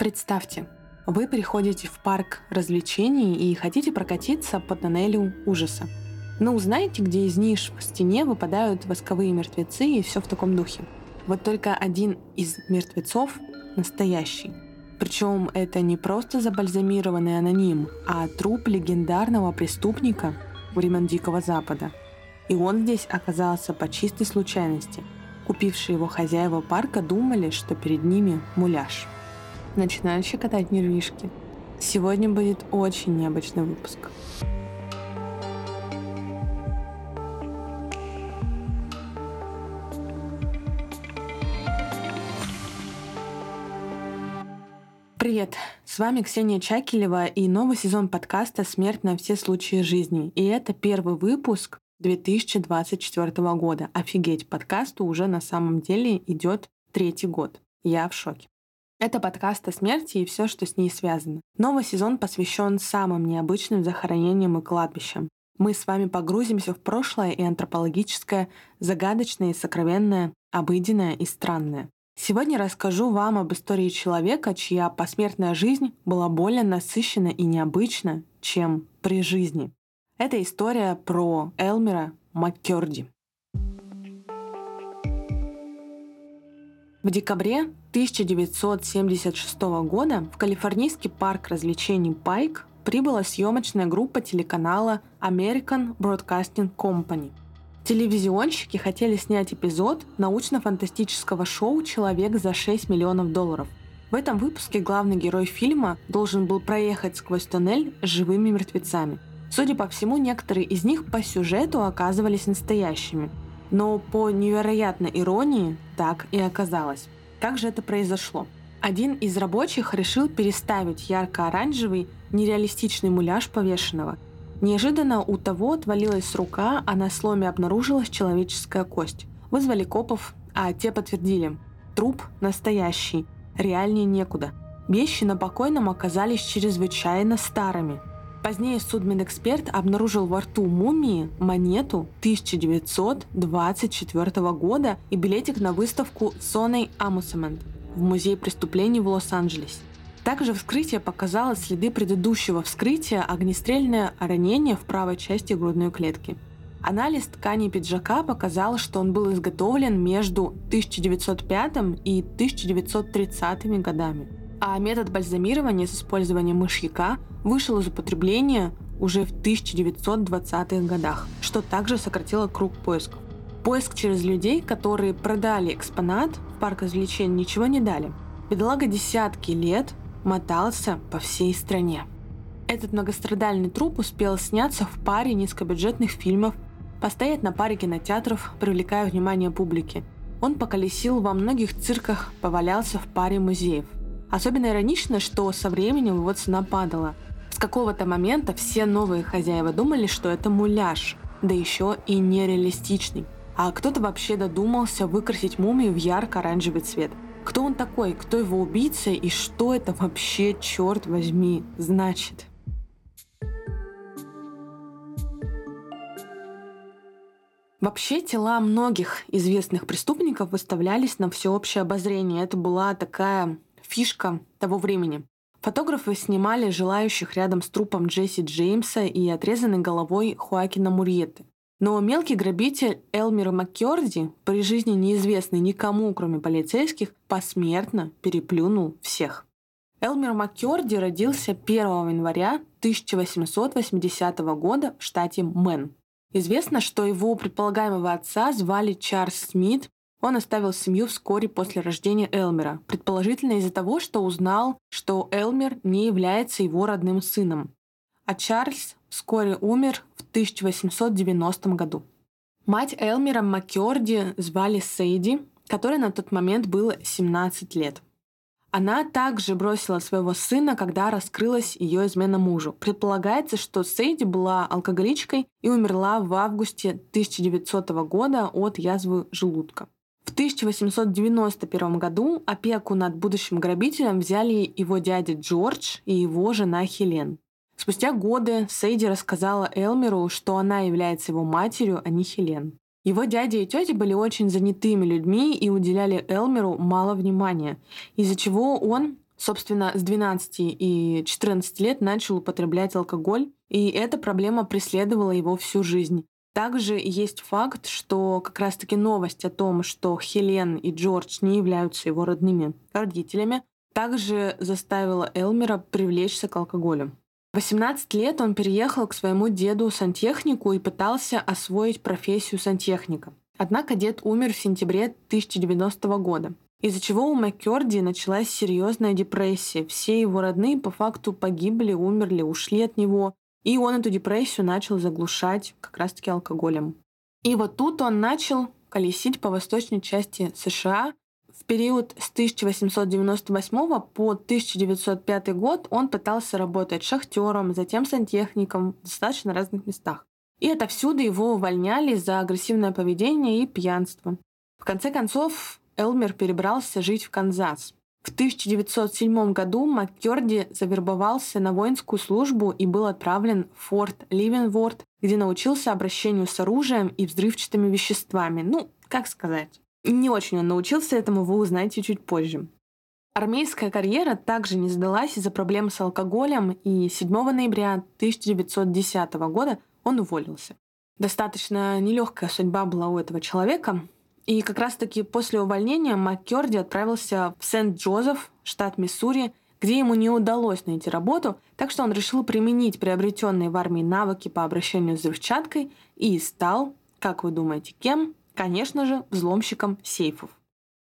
Представьте, вы приходите в парк развлечений и хотите прокатиться по тоннелю ужаса. Но узнаете, где из ниш в стене выпадают восковые мертвецы и все в таком духе. Вот только один из мертвецов настоящий. Причем это не просто забальзамированный аноним, а труп легендарного преступника времен Дикого Запада. И он здесь оказался по чистой случайности. Купившие его хозяева парка думали, что перед ними муляж. Начинаю щекотать нервишки. Сегодня будет очень необычный выпуск. Привет! С вами Ксения Чакелева и новый сезон подкаста «Смерть на все случаи жизни». И это первый выпуск 2024 года. Офигеть, подкасту уже на самом деле идет третий год. Я в шоке. Это подкаст о смерти и все, что с ней связано. Новый сезон посвящен самым необычным захоронениям и кладбищам. Мы с вами погрузимся в прошлое и антропологическое, загадочное и сокровенное, обыденное и странное. Сегодня расскажу вам об истории человека, чья посмертная жизнь была более насыщена и необычна, чем при жизни. Это история про Элмера Маккерди. В декабре 1976 года в калифорнийский парк развлечений Пайк прибыла съемочная группа телеканала American Broadcasting Company – Телевизионщики хотели снять эпизод научно-фантастического шоу «Человек за 6 миллионов долларов». В этом выпуске главный герой фильма должен был проехать сквозь тоннель с живыми мертвецами. Судя по всему, некоторые из них по сюжету оказывались настоящими. Но по невероятной иронии так и оказалось. Как же это произошло? Один из рабочих решил переставить ярко-оранжевый нереалистичный муляж повешенного – Неожиданно у того отвалилась рука, а на сломе обнаружилась человеческая кость. Вызвали копов, а те подтвердили. Труп настоящий, реальнее некуда. Вещи на покойном оказались чрезвычайно старыми. Позднее судмедэксперт обнаружил во рту мумии монету 1924 года и билетик на выставку Соней Амусемент в Музее преступлений в Лос-Анджелесе. Также вскрытие показало следы предыдущего вскрытия огнестрельное ранение в правой части грудной клетки. Анализ ткани пиджака показал, что он был изготовлен между 1905 и 1930 годами. А метод бальзамирования с использованием мышьяка вышел из употребления уже в 1920-х годах, что также сократило круг поисков. Поиск через людей, которые продали экспонат в парк развлечений, ничего не дали. Бедолага десятки лет мотался по всей стране. Этот многострадальный труп успел сняться в паре низкобюджетных фильмов, постоять на паре кинотеатров, привлекая внимание публики. Он поколесил во многих цирках, повалялся в паре музеев. Особенно иронично, что со временем его цена падала. С какого-то момента все новые хозяева думали, что это муляж, да еще и нереалистичный. А кто-то вообще додумался выкрасить мумию в ярко-оранжевый цвет – кто он такой, кто его убийца и что это вообще, черт возьми, значит? Вообще тела многих известных преступников выставлялись на всеобщее обозрение. Это была такая фишка того времени. Фотографы снимали желающих рядом с трупом Джесси Джеймса и отрезанной головой Хуакина Мурьеты. Но мелкий грабитель Элмир Маккерди, при жизни неизвестный никому, кроме полицейских, посмертно переплюнул всех. Элмир Маккерди родился 1 января 1880 года в штате Мэн. Известно, что его предполагаемого отца звали Чарльз Смит. Он оставил семью вскоре после рождения Элмера, предположительно из-за того, что узнал, что Элмер не является его родным сыном. А Чарльз вскоре умер в 1890 году. Мать Элмера Маккерди звали Сейди, которой на тот момент было 17 лет. Она также бросила своего сына, когда раскрылась ее измена мужу. Предполагается, что Сейди была алкоголичкой и умерла в августе 1900 года от язвы желудка. В 1891 году опеку над будущим грабителем взяли его дядя Джордж и его жена Хелен. Спустя годы Сейди рассказала Элмеру, что она является его матерью, а не Хелен. Его дядя и тетя были очень занятыми людьми и уделяли Элмеру мало внимания, из-за чего он собственно, с 12 и 14 лет начал употреблять алкоголь, и эта проблема преследовала его всю жизнь. Также есть факт, что как раз-таки новость о том, что Хелен и Джордж не являются его родными родителями, также заставила Элмера привлечься к алкоголю. В 18 лет он переехал к своему деду сантехнику и пытался освоить профессию сантехника. Однако дед умер в сентябре 1090 года, из-за чего у Маккерди началась серьезная депрессия. Все его родные по факту погибли, умерли, ушли от него, и он эту депрессию начал заглушать как раз-таки алкоголем. И вот тут он начал колесить по восточной части США, в период с 1898 по 1905 год он пытался работать шахтером, затем сантехником в достаточно разных местах. И отовсюду его увольняли за агрессивное поведение и пьянство. В конце концов, Элмер перебрался жить в Канзас. В 1907 году Маккерди завербовался на воинскую службу и был отправлен в форт Ливенворд, где научился обращению с оружием и взрывчатыми веществами. Ну, как сказать, не очень он научился этому, вы узнаете чуть позже. Армейская карьера также не сдалась из-за проблем с алкоголем, и 7 ноября 1910 года он уволился. Достаточно нелегкая судьба была у этого человека, и как раз-таки после увольнения Маккерди отправился в Сент-Джозеф, штат Миссури, где ему не удалось найти работу, так что он решил применить приобретенные в армии навыки по обращению с взрывчаткой и стал, как вы думаете, кем? конечно же, взломщиком сейфов.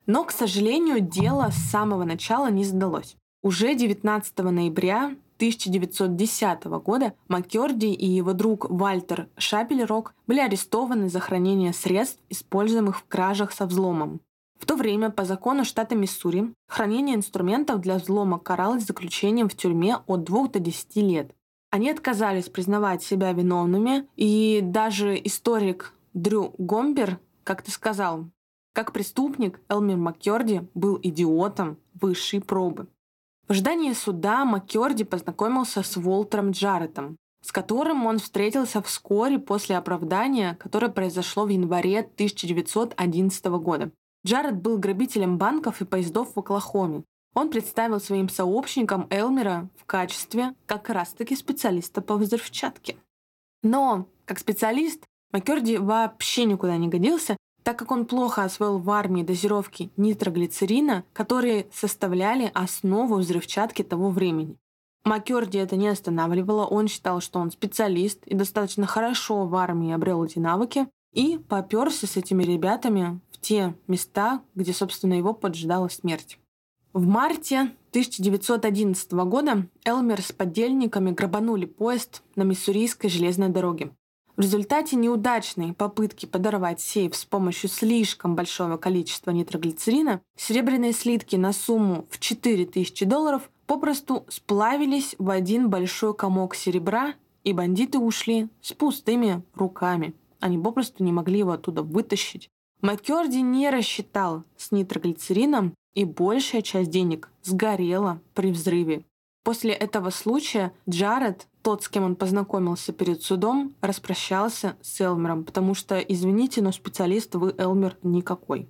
Но, к сожалению, дело с самого начала не сдалось. Уже 19 ноября 1910 года Маккерди и его друг Вальтер Шапельрок были арестованы за хранение средств, используемых в кражах со взломом. В то время по закону штата Миссури хранение инструментов для взлома каралось заключением в тюрьме от 2 до 10 лет. Они отказались признавать себя виновными, и даже историк Дрю Гомбер как ты сказал, как преступник Элмер Маккерди был идиотом высшей пробы. В ожидании суда Маккерди познакомился с Волтером Джаретом, с которым он встретился вскоре после оправдания, которое произошло в январе 1911 года. Джаред был грабителем банков и поездов в Оклахоме. Он представил своим сообщникам Элмера в качестве как раз-таки специалиста по взрывчатке. Но, как специалист, Маккерди вообще никуда не годился, так как он плохо освоил в армии дозировки нитроглицерина, которые составляли основу взрывчатки того времени. Маккерди это не останавливало, он считал, что он специалист и достаточно хорошо в армии обрел эти навыки, и поперся с этими ребятами в те места, где, собственно, его поджидала смерть. В марте 1911 года Элмер с подельниками грабанули поезд на Миссурийской железной дороге. В результате неудачной попытки подорвать сейф с помощью слишком большого количества нитроглицерина серебряные слитки на сумму в 4000 долларов попросту сплавились в один большой комок серебра, и бандиты ушли с пустыми руками. Они попросту не могли его оттуда вытащить. Маккерди не рассчитал с нитроглицерином, и большая часть денег сгорела при взрыве. После этого случая Джаред тот, с кем он познакомился перед судом, распрощался с Элмером, потому что, извините, но специалист вы, Элмер, никакой.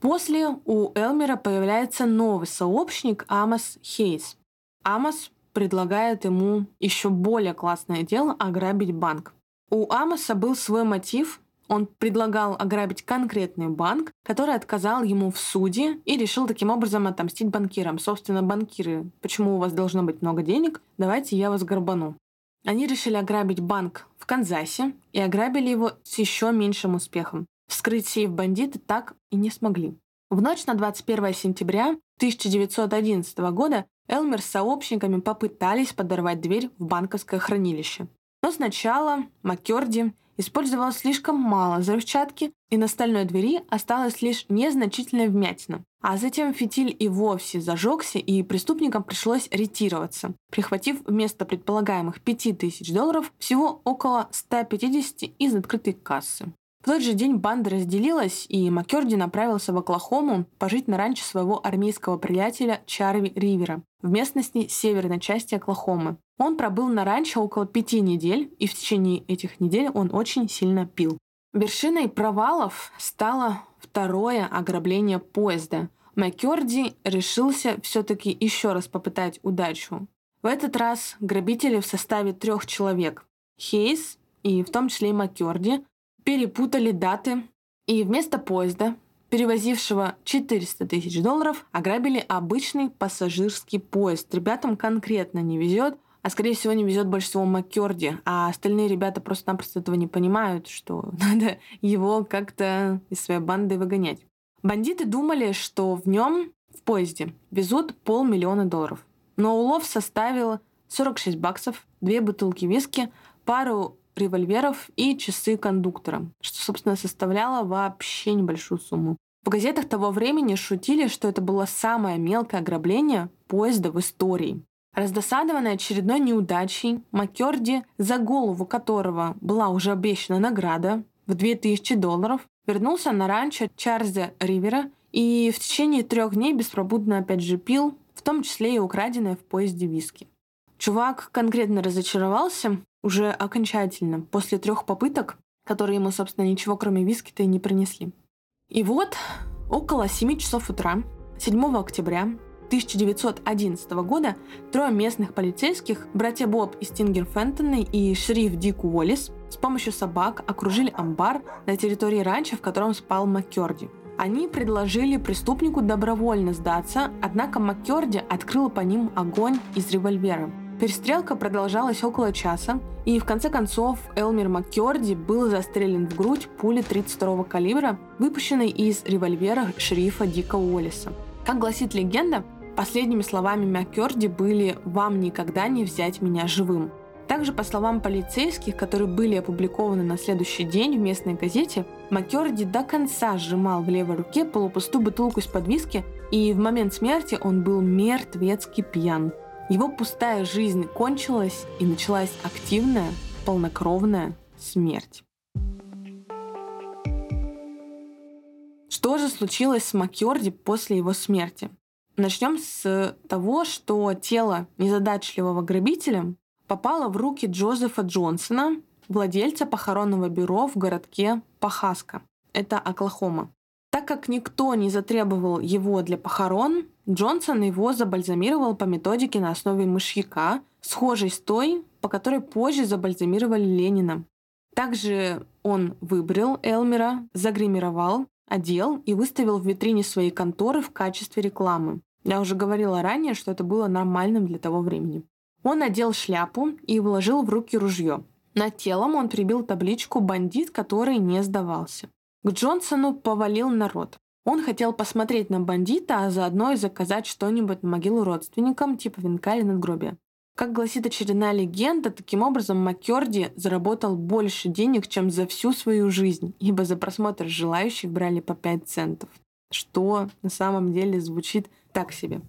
После у Элмера появляется новый сообщник Амос Хейс. Амос предлагает ему еще более классное дело – ограбить банк. У Амоса был свой мотив, он предлагал ограбить конкретный банк, который отказал ему в суде и решил таким образом отомстить банкирам. Собственно, банкиры, почему у вас должно быть много денег, давайте я вас горбану. Они решили ограбить банк в Канзасе и ограбили его с еще меньшим успехом. Вскрыть сейф бандиты так и не смогли. В ночь на 21 сентября 1911 года Элмер с сообщниками попытались подорвать дверь в банковское хранилище. Но сначала Маккерди использовал слишком мало взрывчатки, и на стальной двери осталась лишь незначительная вмятина. А затем фитиль и вовсе зажегся, и преступникам пришлось ретироваться, прихватив вместо предполагаемых 5000 долларов всего около 150 из открытой кассы. В тот же день банда разделилась, и Маккерди направился в Оклахому пожить на ранчо своего армейского приятеля Чарви Ривера в местности северной части Оклахомы. Он пробыл на ранчо около пяти недель, и в течение этих недель он очень сильно пил. Вершиной провалов стало второе ограбление поезда. Маккерди решился все-таки еще раз попытать удачу. В этот раз грабители в составе трех человек – Хейс и в том числе и Маккерди – перепутали даты и вместо поезда, перевозившего 400 тысяч долларов, ограбили обычный пассажирский поезд. Ребятам конкретно не везет, а скорее всего не везет больше всего Маккерди, а остальные ребята просто-напросто этого не понимают, что надо его как-то из своей банды выгонять. Бандиты думали, что в нем, в поезде, везут полмиллиона долларов. Но улов составил 46 баксов, две бутылки виски, пару револьверов и часы кондуктора, что, собственно, составляло вообще небольшую сумму. В газетах того времени шутили, что это было самое мелкое ограбление поезда в истории. Раздосадованный очередной неудачей, Маккерди, за голову которого была уже обещана награда в 2000 долларов, вернулся на ранчо Чарльза Ривера и в течение трех дней беспробудно опять же пил, в том числе и украденное в поезде виски. Чувак конкретно разочаровался уже окончательно после трех попыток, которые ему, собственно, ничего кроме виски-то и не принесли. И вот около 7 часов утра 7 октября 1911 года трое местных полицейских, братья Боб и Стингер Фентоны и шериф Дик Уоллес, с помощью собак окружили амбар на территории ранчо, в котором спал Маккерди. Они предложили преступнику добровольно сдаться, однако Маккерди открыл по ним огонь из револьвера. Перестрелка продолжалась около часа, и в конце концов Элмер Маккерди был застрелен в грудь пули 32-го калибра, выпущенной из револьвера шерифа Дика Уоллеса. Как гласит легенда, последними словами Маккерди были «Вам никогда не взять меня живым». Также, по словам полицейских, которые были опубликованы на следующий день в местной газете, Маккерди до конца сжимал в левой руке полупустую бутылку из-под виски, и в момент смерти он был мертвецки пьян. Его пустая жизнь кончилась, и началась активная, полнокровная смерть. Что же случилось с Маккерди после его смерти? Начнем с того, что тело незадачливого грабителя попало в руки Джозефа Джонсона, владельца похоронного бюро в городке Пахаска. Это Оклахома. Так как никто не затребовал его для похорон, Джонсон его забальзамировал по методике на основе мышьяка, схожей с той, по которой позже забальзамировали Ленина. Также он выбрил Элмера, загримировал, одел и выставил в витрине своей конторы в качестве рекламы. Я уже говорила ранее, что это было нормальным для того времени. Он надел шляпу и вложил в руки ружье. Над телом он прибил табличку «Бандит, который не сдавался». К Джонсону повалил народ. Он хотел посмотреть на бандита, а заодно и заказать что-нибудь на могилу родственникам, типа венка или надгробия. Как гласит очередная легенда, таким образом Маккерди заработал больше денег, чем за всю свою жизнь, ибо за просмотр желающих брали по 5 центов. Что на самом деле звучит так себе.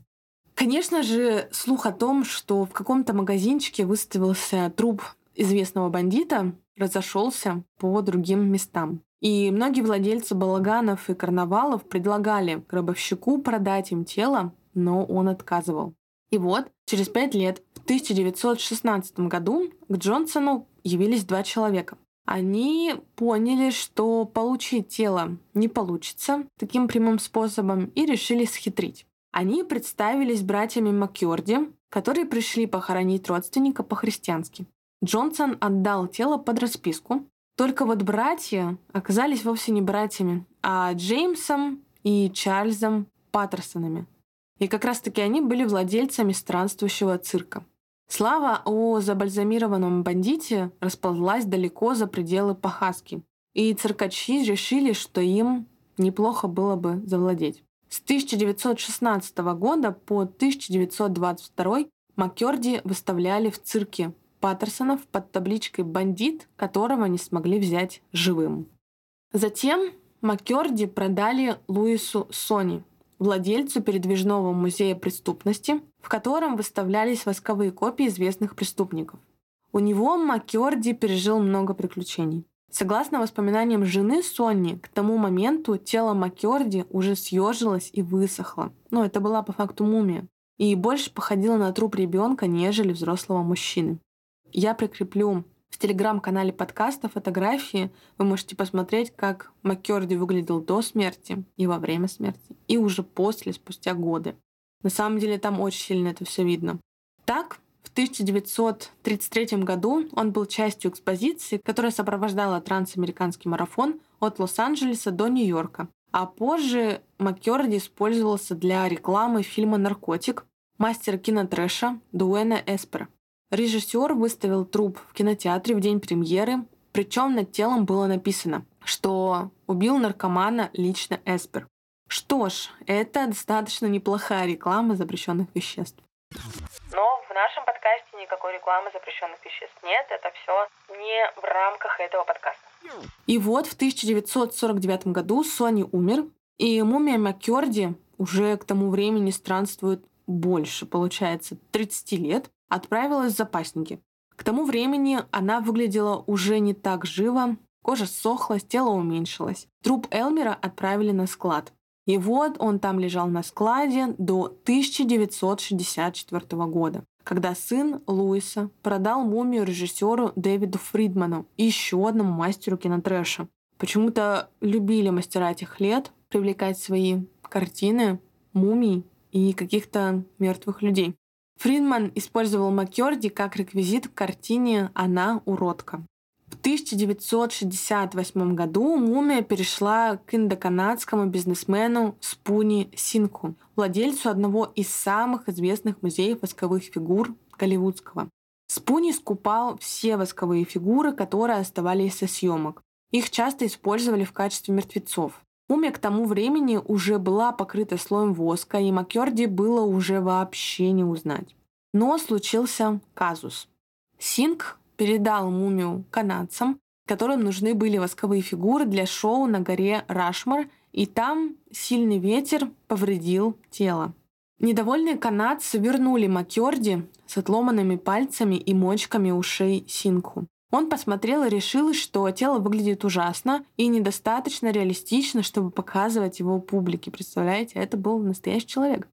Конечно же, слух о том, что в каком-то магазинчике выставился труп известного бандита, разошелся по другим местам. И многие владельцы балаганов и карнавалов предлагали гробовщику продать им тело, но он отказывал. И вот, через пять лет, в 1916 году к Джонсону явились два человека. Они поняли, что получить тело не получится таким прямым способом и решили схитрить. Они представились братьями Маккерди, которые пришли похоронить родственника по-христиански. Джонсон отдал тело под расписку, только вот братья оказались вовсе не братьями, а Джеймсом и Чарльзом Паттерсонами. И как раз-таки они были владельцами странствующего цирка. Слава о забальзамированном бандите расползлась далеко за пределы Пахаски, и циркачи решили, что им неплохо было бы завладеть. С 1916 года по 1922 Маккерди выставляли в цирке Паттерсонов под табличкой «Бандит», которого не смогли взять живым. Затем Маккерди продали Луису Сони, владельцу передвижного музея преступности, в котором выставлялись восковые копии известных преступников. У него Маккерди пережил много приключений. Согласно воспоминаниям жены Сонни, к тому моменту тело Маккерди уже съежилось и высохло. Но это была по факту мумия. И больше походила на труп ребенка, нежели взрослого мужчины. Я прикреплю в телеграм-канале подкаста фотографии вы можете посмотреть, как Маккерди выглядел до смерти и во время смерти, и уже после, спустя годы. На самом деле там очень сильно это все видно. Так, в 1933 году он был частью экспозиции, которая сопровождала трансамериканский марафон от Лос-Анджелеса до Нью-Йорка. А позже Маккерди использовался для рекламы фильма «Наркотик» мастера кинотрэша Дуэна Эспера. Режиссер выставил труп в кинотеатре в день премьеры, причем над телом было написано, что убил наркомана лично Эспер. Что ж, это достаточно неплохая реклама запрещенных веществ. Но в нашем подкасте никакой рекламы запрещенных веществ нет. Это все не в рамках этого подкаста. И вот в 1949 году Сони умер, и мумия Маккерди уже к тому времени странствует больше, получается, 30 лет, отправилась в запасники. К тому времени она выглядела уже не так живо, кожа сохла, тело уменьшилось. Труп Элмера отправили на склад. И вот он там лежал на складе до 1964 года, когда сын Луиса продал мумию режиссеру Дэвиду Фридману еще одному мастеру кинотрэша. Почему-то любили мастера этих лет привлекать свои картины, мумий и каких-то мертвых людей. Фридман использовал Маккерди как реквизит к картине «Она уродка». В 1968 году мумия перешла к индоканадскому бизнесмену Спуни Синку, владельцу одного из самых известных музеев восковых фигур голливудского. Спуни скупал все восковые фигуры, которые оставались со съемок. Их часто использовали в качестве мертвецов. Мумия к тому времени уже была покрыта слоем воска, и Маккерди было уже вообще не узнать. Но случился казус. Синг передал мумию канадцам, которым нужны были восковые фигуры для шоу на горе Рашмар, и там сильный ветер повредил тело. Недовольные канадцы вернули Маккерди с отломанными пальцами и мочками ушей Синку. Он посмотрел и решил, что тело выглядит ужасно и недостаточно реалистично, чтобы показывать его публике. Представляете, это был настоящий человек.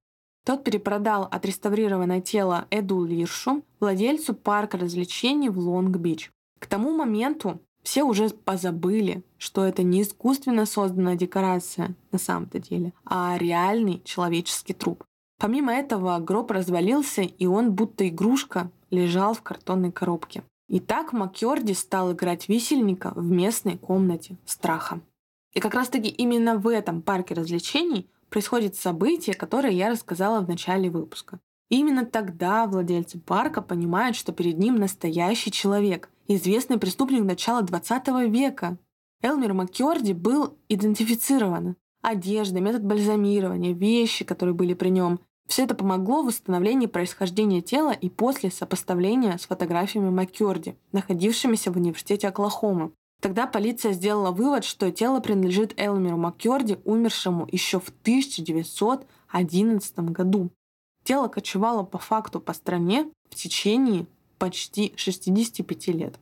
Тот перепродал отреставрированное тело Эду Лиршу, владельцу парка развлечений в Лонг-Бич. К тому моменту все уже позабыли, что это не искусственно созданная декорация на самом-то деле, а реальный человеческий труп. Помимо этого, гроб развалился, и он, будто игрушка, лежал в картонной коробке. И так Маккерди стал играть висельника в местной комнате страха. И как раз-таки именно в этом парке развлечений происходит событие, которое я рассказала в начале выпуска. И именно тогда владельцы парка понимают, что перед ним настоящий человек, известный преступник начала 20 века. Элмер Маккерди был идентифицирован. Одежда, метод бальзамирования, вещи, которые были при нем. Все это помогло в восстановлении происхождения тела и после сопоставления с фотографиями Маккерди, находившимися в университете Оклахома. Тогда полиция сделала вывод, что тело принадлежит Элмеру Маккерди, умершему еще в 1911 году. Тело кочевало по факту по стране в течение почти 65 лет.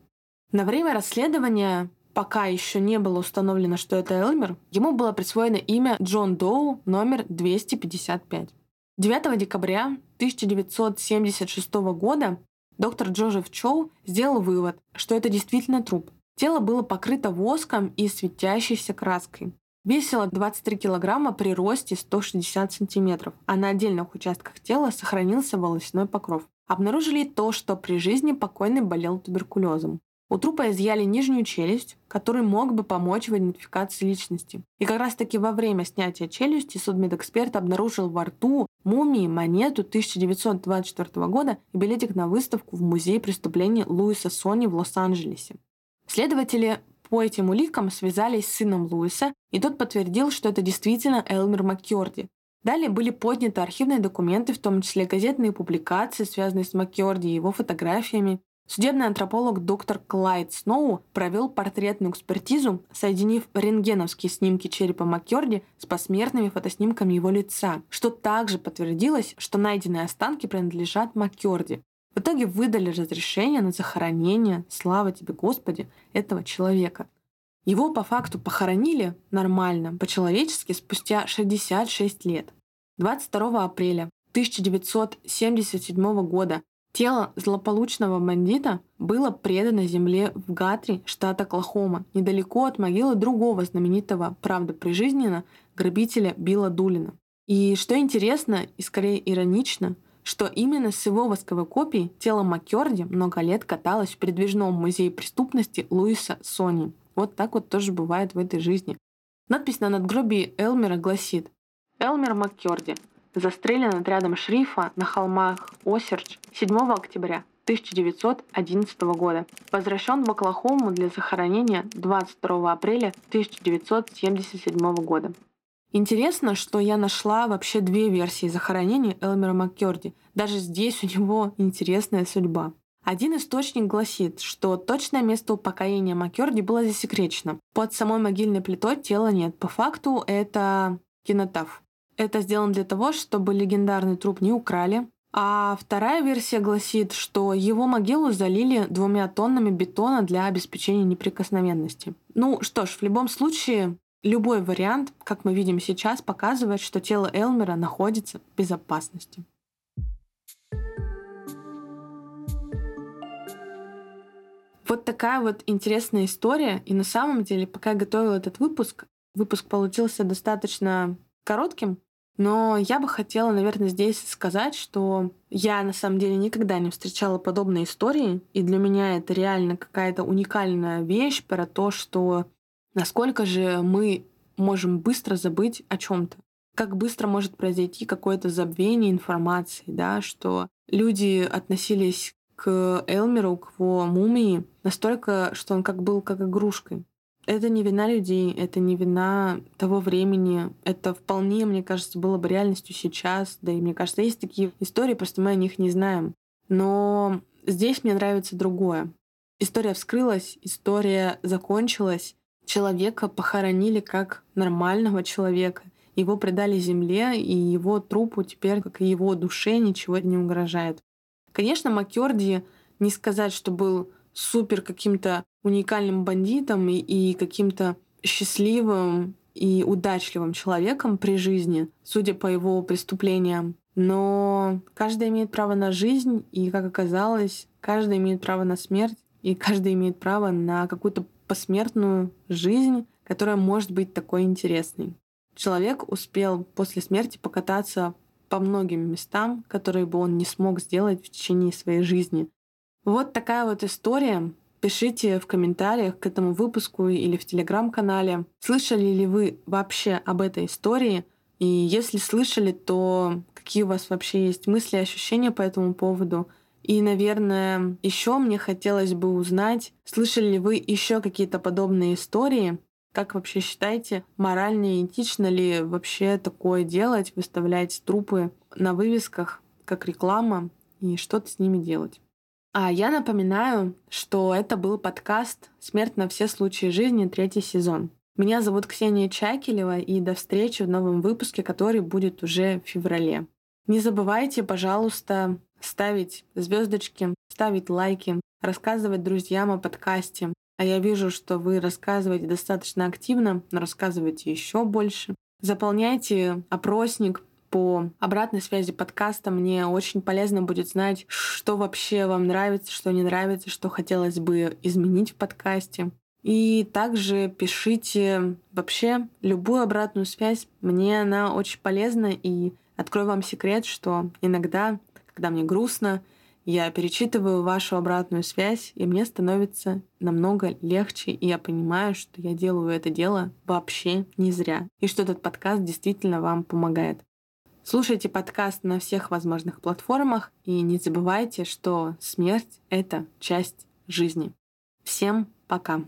На время расследования, пока еще не было установлено, что это Элмер, ему было присвоено имя Джон Доу номер 255. 9 декабря 1976 года доктор Джозеф Чоу сделал вывод, что это действительно труп, Тело было покрыто воском и светящейся краской. Весило 23 килограмма при росте 160 сантиметров, а на отдельных участках тела сохранился волосяной покров. Обнаружили то, что при жизни покойный болел туберкулезом. У трупа изъяли нижнюю челюсть, который мог бы помочь в идентификации личности. И как раз таки во время снятия челюсти судмедэксперт обнаружил во рту мумии монету 1924 года и билетик на выставку в Музее преступлений Луиса Сони в Лос-Анджелесе. Следователи по этим уликам связались с сыном Луиса, и тот подтвердил, что это действительно Элмер Маккерди. Далее были подняты архивные документы, в том числе газетные публикации, связанные с Маккерди и его фотографиями. Судебный антрополог доктор Клайд Сноу провел портретную экспертизу, соединив рентгеновские снимки черепа Маккерди с посмертными фотоснимками его лица, что также подтвердилось, что найденные останки принадлежат Маккерди. В итоге выдали разрешение на захоронение, слава тебе, Господи, этого человека. Его по факту похоронили нормально, по-человечески, спустя 66 лет. 22 апреля 1977 года Тело злополучного бандита было предано земле в Гатри, штат Оклахома, недалеко от могилы другого знаменитого, правда прижизненно, грабителя Билла Дулина. И что интересно и скорее иронично, что именно с его восковой копией тело Маккерди много лет каталось в передвижном музее преступности Луиса Сони. Вот так вот тоже бывает в этой жизни. Надпись на надгробии Элмера гласит «Элмер Маккерди, застрелен отрядом шрифа на холмах Осердж 7 октября 1911 года. Возвращен в Оклахому для захоронения 22 апреля 1977 года. Интересно, что я нашла вообще две версии захоронения Элмера Маккерди. Даже здесь у него интересная судьба. Один источник гласит, что точное место упокоения Маккерди было засекречено. Под самой могильной плитой тела нет. По факту это кинотаф. Это сделано для того, чтобы легендарный труп не украли. А вторая версия гласит, что его могилу залили двумя тоннами бетона для обеспечения неприкосновенности. Ну что ж, в любом случае, любой вариант, как мы видим сейчас, показывает, что тело Элмера находится в безопасности. Вот такая вот интересная история. И на самом деле, пока я готовила этот выпуск, выпуск получился достаточно коротким, но я бы хотела, наверное, здесь сказать, что я на самом деле никогда не встречала подобной истории, и для меня это реально какая-то уникальная вещь про то, что насколько же мы можем быстро забыть о чем-то. Как быстро может произойти какое-то забвение информации, да, что люди относились к Элмеру, к его мумии, настолько, что он как был как игрушкой. Это не вина людей, это не вина того времени. Это вполне, мне кажется, было бы реальностью сейчас. Да и мне кажется, есть такие истории, просто мы о них не знаем. Но здесь мне нравится другое. История вскрылась, история закончилась. Человека похоронили как нормального человека. Его предали земле, и его трупу теперь, как и его душе, ничего не угрожает. Конечно, Маккерди не сказать, что был супер каким-то уникальным бандитом и, и каким-то счастливым и удачливым человеком при жизни, судя по его преступлениям. Но каждый имеет право на жизнь, и, как оказалось, каждый имеет право на смерть, и каждый имеет право на какую-то посмертную жизнь, которая может быть такой интересной. Человек успел после смерти покататься по многим местам, которые бы он не смог сделать в течение своей жизни. Вот такая вот история. Пишите в комментариях к этому выпуску или в телеграм-канале, слышали ли вы вообще об этой истории, и если слышали, то какие у вас вообще есть мысли, ощущения по этому поводу. И, наверное, еще мне хотелось бы узнать, слышали ли вы еще какие-то подобные истории, как вообще считаете, морально и этично ли вообще такое делать, выставлять трупы на вывесках как реклама и что-то с ними делать? А я напоминаю, что это был подкаст «Смерть на все случаи жизни. Третий сезон». Меня зовут Ксения Чакелева, и до встречи в новом выпуске, который будет уже в феврале. Не забывайте, пожалуйста, ставить звездочки, ставить лайки, рассказывать друзьям о подкасте. А я вижу, что вы рассказываете достаточно активно, но рассказывайте еще больше. Заполняйте опросник, по обратной связи подкаста мне очень полезно будет знать, что вообще вам нравится, что не нравится, что хотелось бы изменить в подкасте. И также пишите вообще любую обратную связь. Мне она очень полезна. И открою вам секрет, что иногда, когда мне грустно, я перечитываю вашу обратную связь, и мне становится намного легче, и я понимаю, что я делаю это дело вообще не зря, и что этот подкаст действительно вам помогает. Слушайте подкаст на всех возможных платформах и не забывайте, что смерть — это часть жизни. Всем пока!